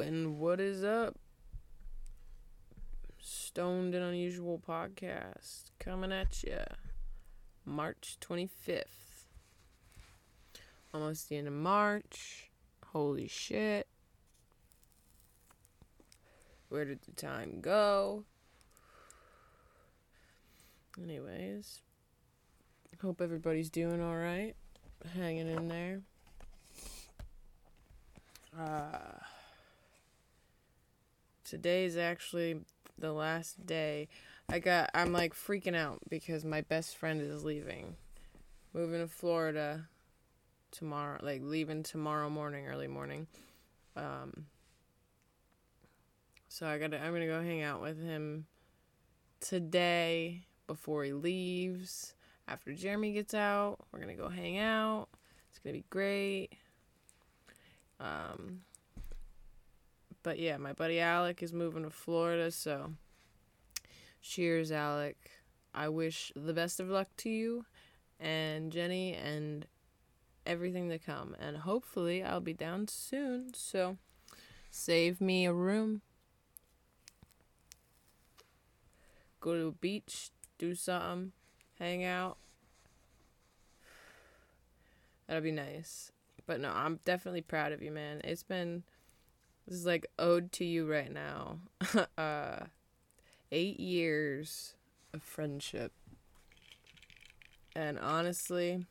And what is up? Stoned and Unusual podcast coming at you March 25th. Almost the end of March. Holy shit. Where did the time go? Anyways, hope everybody's doing all right, hanging in there. Uh, today's actually the last day. I got I'm like freaking out because my best friend is leaving. Moving to Florida tomorrow, like leaving tomorrow morning, early morning. Um so I got to I'm going to go hang out with him today before he leaves. After Jeremy gets out, we're going to go hang out. It's going to be great. Um, but yeah, my buddy Alek is moving to Florida, so cheers, Alek. I wish the best of luck to you and Jenny and everything to come. And hopefully, I'll be down soon. So, save me a room. Go to a beach, do something, hang out. That'll be nice. But no, I'm definitely proud of you, man. It's been this is like ode to you right now. uh 8 years of friendship. And honestly,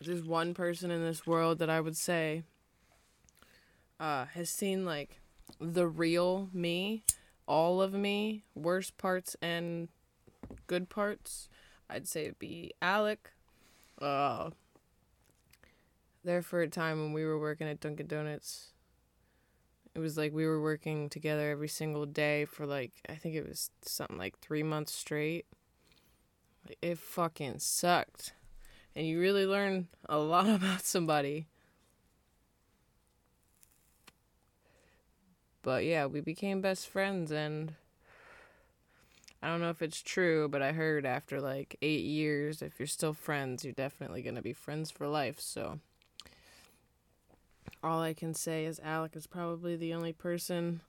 there's one person in this world that I would say uh has seen like the real me, all of me, worst parts and good parts. I'd say it'd be Alek uh, there for a time when we were working at Dunkin' Donuts. It was like we were working together every single day for like I think it was something like three months straight. It fucking sucked, and you really learn a lot about somebody. But yeah, we became best friends, and I don't know if it's true, but I heard after like eight years, if you're still friends, you're definitely to be friends for life. So, all I can say is Alek is probably the only person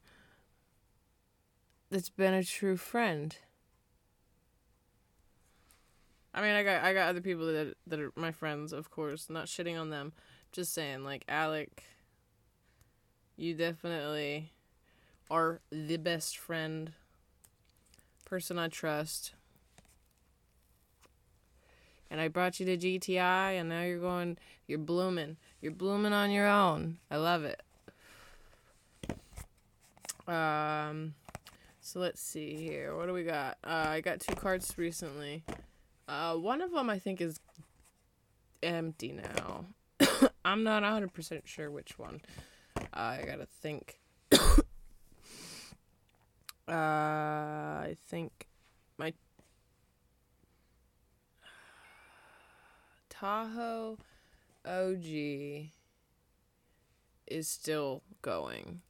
that's been a true friend. I mean, I got I got other people that that are my friends, of course. Not shitting on them, just saying like Alek. You definitely are the best friend person I trust. And I brought you to GTI, and now you're going, you're blooming. You're blooming on your own. I love it. Um, so let's see here. What do we got? Uh, I got two cards recently. Uh, one of them I think is empty now. I'm not 100% sure which one. Uh, I gotta think. Uh, I think my Tahoe OG is still going.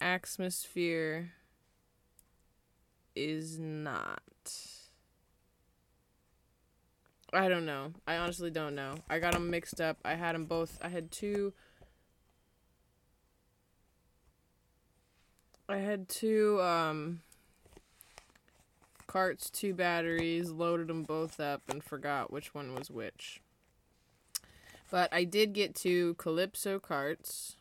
Axemosphere is not. I don't know. I honestly don't know. I got them mixed up. I had them both. I had two I had two um carts, two batteries, loaded them both up and forgot which one was which. But I did get two Calypso carts,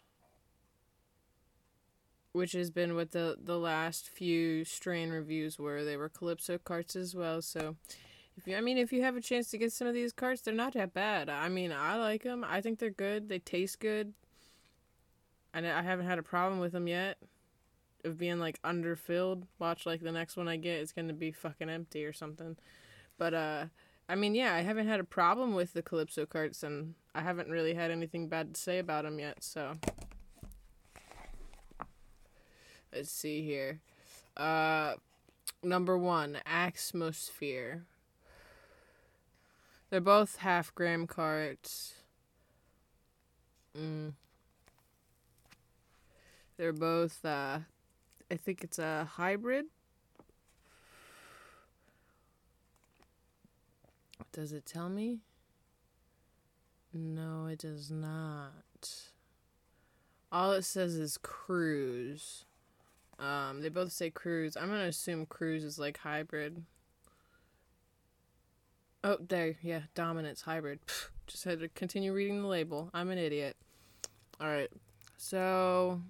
which has been what the the last few strain reviews were. They were Calypso carts as well, so if you I mean if you have a chance to get some of these carts, they're not that bad. I mean, I like them. I think they're good. They taste good. And I haven't had a problem with them yet of being like underfilled. Watch like the next one I get is gonna be fucking empty or something. But uh I mean yeah, I haven't had a problem with the Calypso carts and I haven't really had anything bad to say about them yet, so Let's see here. Uh number 1, Axemosphere. They're both half gram carts. Mm. They're both uh I think it's a hybrid. Does it tell me? No, it does not. All it says is cruise. Um, they both say cruise. I'm gonna assume cruise is like hybrid. Oh, there, yeah, dominance hybrid. Just had to continue reading the label. I'm an idiot. All right, so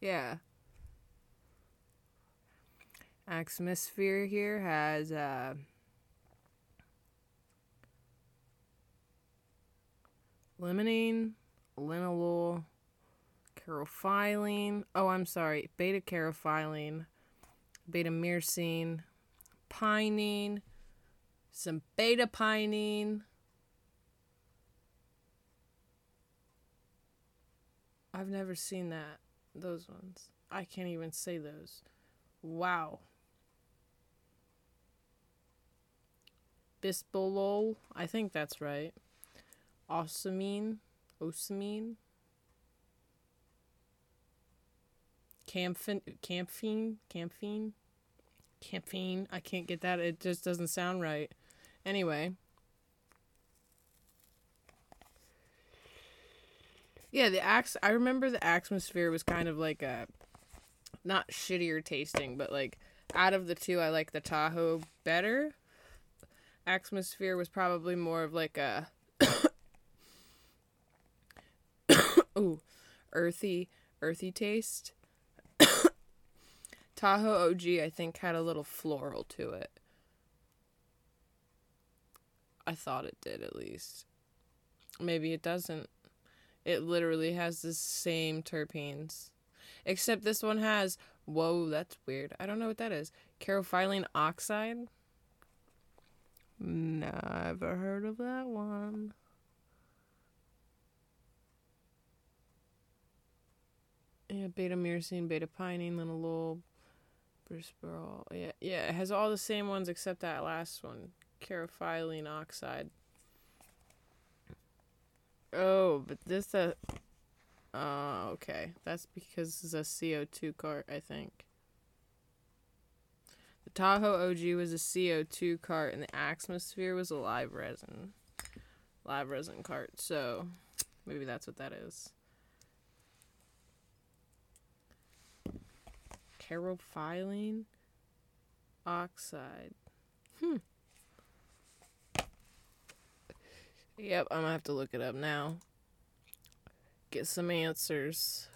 yeah, Axemosphere here has uh limonene, linalool, caryophyllene. Oh, I'm sorry, beta caryophyllene, beta myrcene, pinene, some beta pinene. I've never seen that. Those ones. I can't even say those. Wow. Bisbolol. I think that's right. Osamine. Osamine. Camphene. Camphene. Camphene. Camphene. I can't get that. It just doesn't sound right. Anyway. Yeah, the axe. I remember the Axemosphere was kind of like a, not shittier tasting, but like out of the two, I like the Tahoe better. Axemosphere was probably more of like a, ooh, earthy, earthy taste. Tahoe OG, I think, had a little floral to it. I thought it did, at least. Maybe it doesn't. It literally has the same terpenes. Except this one has, whoa, that's weird. I don't know what that is. Caryophyllene oxide? Never heard of that one. Yeah, beta myrcene, beta pinene, linalool, brisperol. Yeah, yeah, it has all the same ones except that last one, caryophyllene oxide. Oh, but this uh Oh, okay. That's because it's a CO2 cart, I think. The Tahoe OG was a CO2 cart and the Axemosphere was a live resin. Live resin cart. So, maybe that's what that is. Caryophyllene oxide. Hmm. Yep, I'm gonna have to look it up now. Get some answers.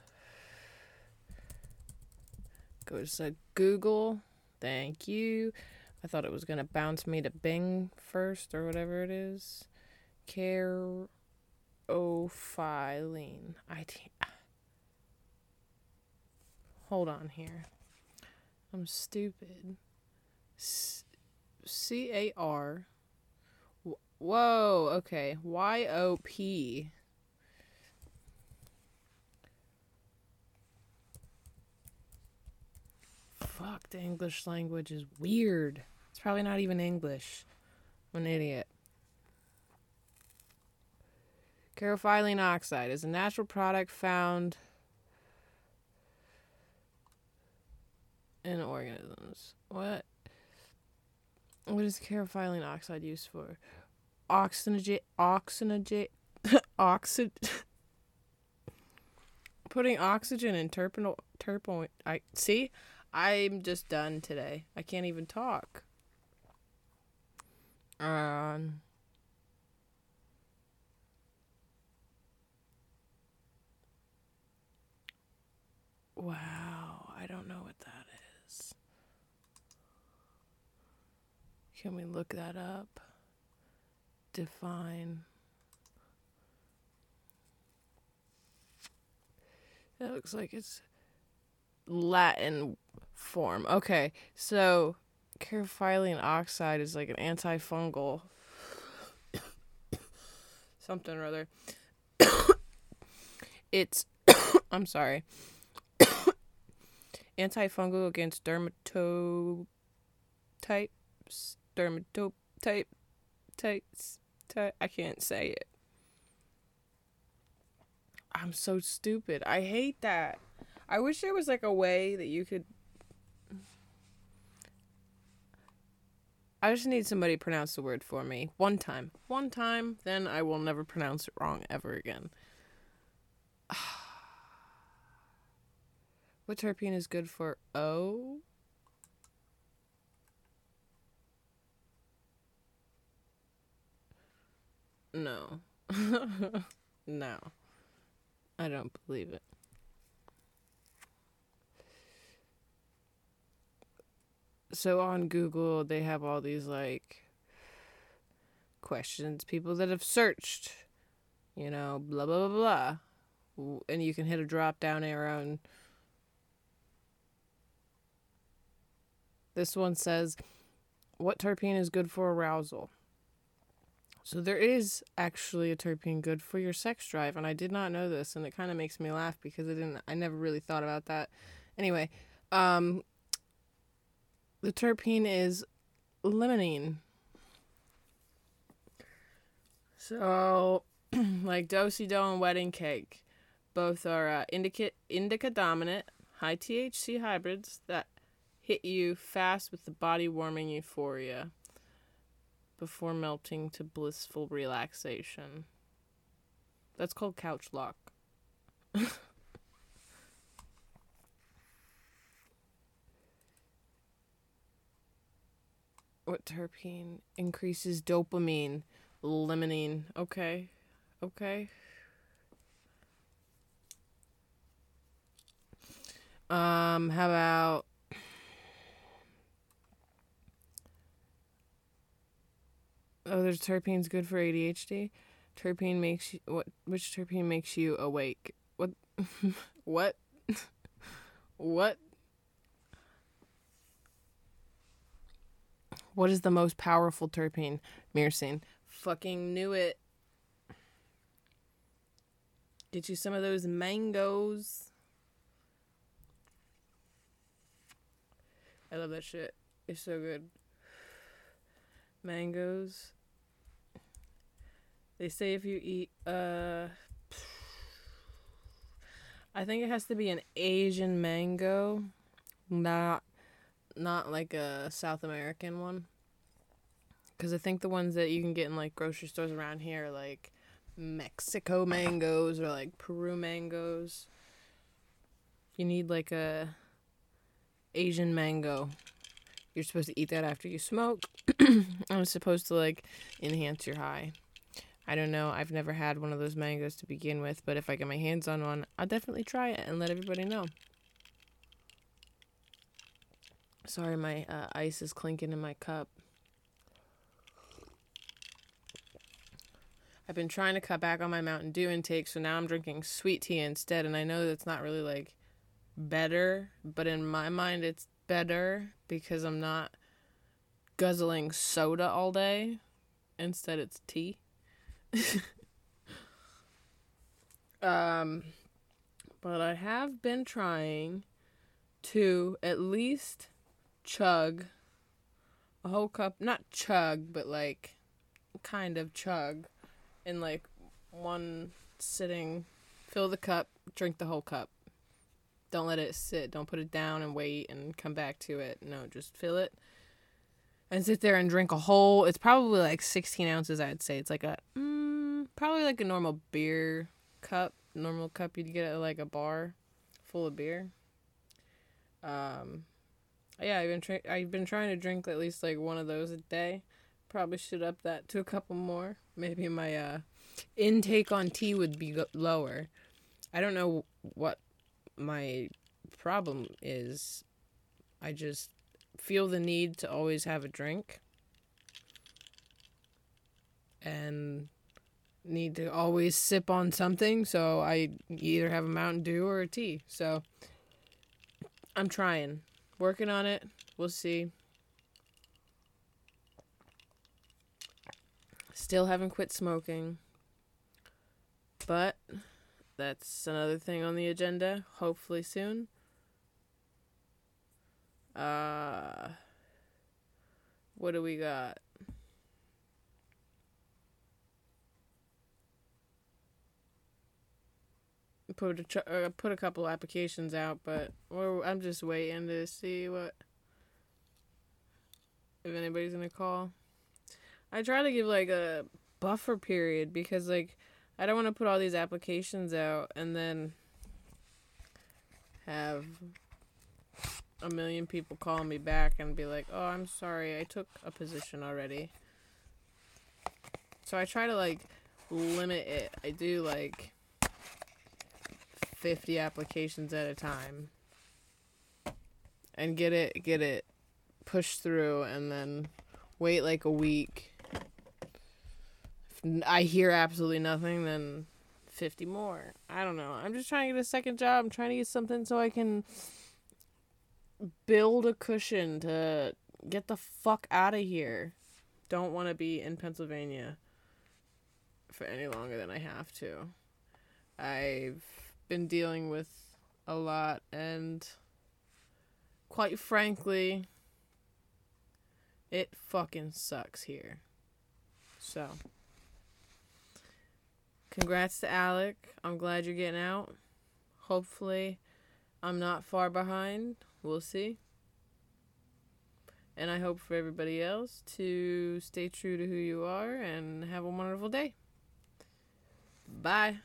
Go to Google. Thank you. I thought it was gonna bounce me to Bing first or whatever it is. Caryophyllene. I t- Hold on here. I'm stupid. C A R Whoa, okay. Y O P. Fuck, the English language is weird. It's probably not even English. I'm an idiot. Caryophyllene oxide is a natural product found in organisms. What? What is caryophyllene oxide used for? oxygenate oxygenate oxygen putting oxygen in terpenol terpo I see I'm just done today. I can't even talk. Um Wow, I don't know what that is. Can we look that up? define. It looks like it's Latin form. Okay, so caryophyllene oxide is like an antifungal something or other. it's I'm sorry. antifungal against dermatotypes dermatope type tights. I can't say it. I'm so stupid. I hate that. I wish there was like a way that you could. I just need somebody to pronounce the word for me one time. One time, then I will never pronounce it wrong ever again. what terpene is good for Oh. No. no. I don't believe it. So on Google, they have all these like questions, people that have searched, you know, blah, blah, blah, blah. And you can hit a drop down arrow and this one says, What terpene is good for arousal? So there is actually a terpene good for your sex drive, and I did not know this, and it kind of makes me laugh because I didn't. I never really thought about that. Anyway, um, the terpene is limonene. So, like do-si do and wedding cake, both are uh, indica indica dominant, high THC hybrids that hit you fast with the body warming euphoria before melting to blissful relaxation. That's called couch lock. what terpene increases dopamine? Limonene. Okay. Okay. Um, how about Oh, there's terpenes good for ADHD. Terpene makes you what? Which terpene makes you awake? What? what? what? What is the most powerful terpene? Myrcene. Fucking knew it. Get you some of those mangoes. I love that shit. It's so good. Mangoes. They say if you eat uh I think it has to be an Asian mango, not not like a South American one. Cuz I think the ones that you can get in like grocery stores around here are like Mexico mangoes or like Peru mangoes. You need like a Asian mango. You're supposed to eat that after you smoke. and it's supposed to like enhance your high. I don't know. I've never had one of those mangoes to begin with, but if I get my hands on one, I'll definitely try it and let everybody know. Sorry, my uh, ice is clinking in my cup. I've been trying to cut back on my Mountain Dew intake, so now I'm drinking sweet tea instead. And I know that's not really like better, but in my mind, it's better because I'm not guzzling soda all day. Instead, it's tea. um, but I have been trying to at least chug a whole cup, not chug, but like kind of chug in like one sitting. Fill the cup, drink the whole cup. Don't let it sit. Don't put it down and wait and come back to it. No, just fill it and sit there and drink a whole. It's probably like 16 ounces. I'd say it's like a mm, probably like a normal beer cup, normal cup you'd get at like a bar full of beer. Um, yeah, I've been tra- I've been trying to drink at least like one of those a day. Probably should up that to a couple more. Maybe my uh intake on tea would be lower. I don't know what my problem is. I just feel the need to always have a drink and need to always sip on something so i either have a mountain dew or a tea. So i'm trying. Working on it. We'll see. Still haven't quit smoking. But that's another thing on the agenda. Hopefully soon uh, what do we got? Put a uh, put a couple applications out, but I'm just waiting to see what if anybody's gonna call. I try to give like a buffer period because like I don't want to put all these applications out and then have a million people call me back and be like, "Oh, I'm sorry, I took a position already." So I try to like limit it. I do like 50 applications at a time and get it get it pushed through and then wait like a week. If I hear absolutely nothing, then 50 more. I don't know. I'm just trying to get a second job. I'm trying to get something so I can build a cushion to get the fuck out of here. Don't want to be in Pennsylvania for any longer than I have to. I've been dealing with a lot and quite frankly it fucking sucks here. So congrats to Alek. I'm glad you're getting out. Hopefully I'm not far behind. We'll see. And I hope for everybody else to stay true to who you are and have a wonderful day. Bye.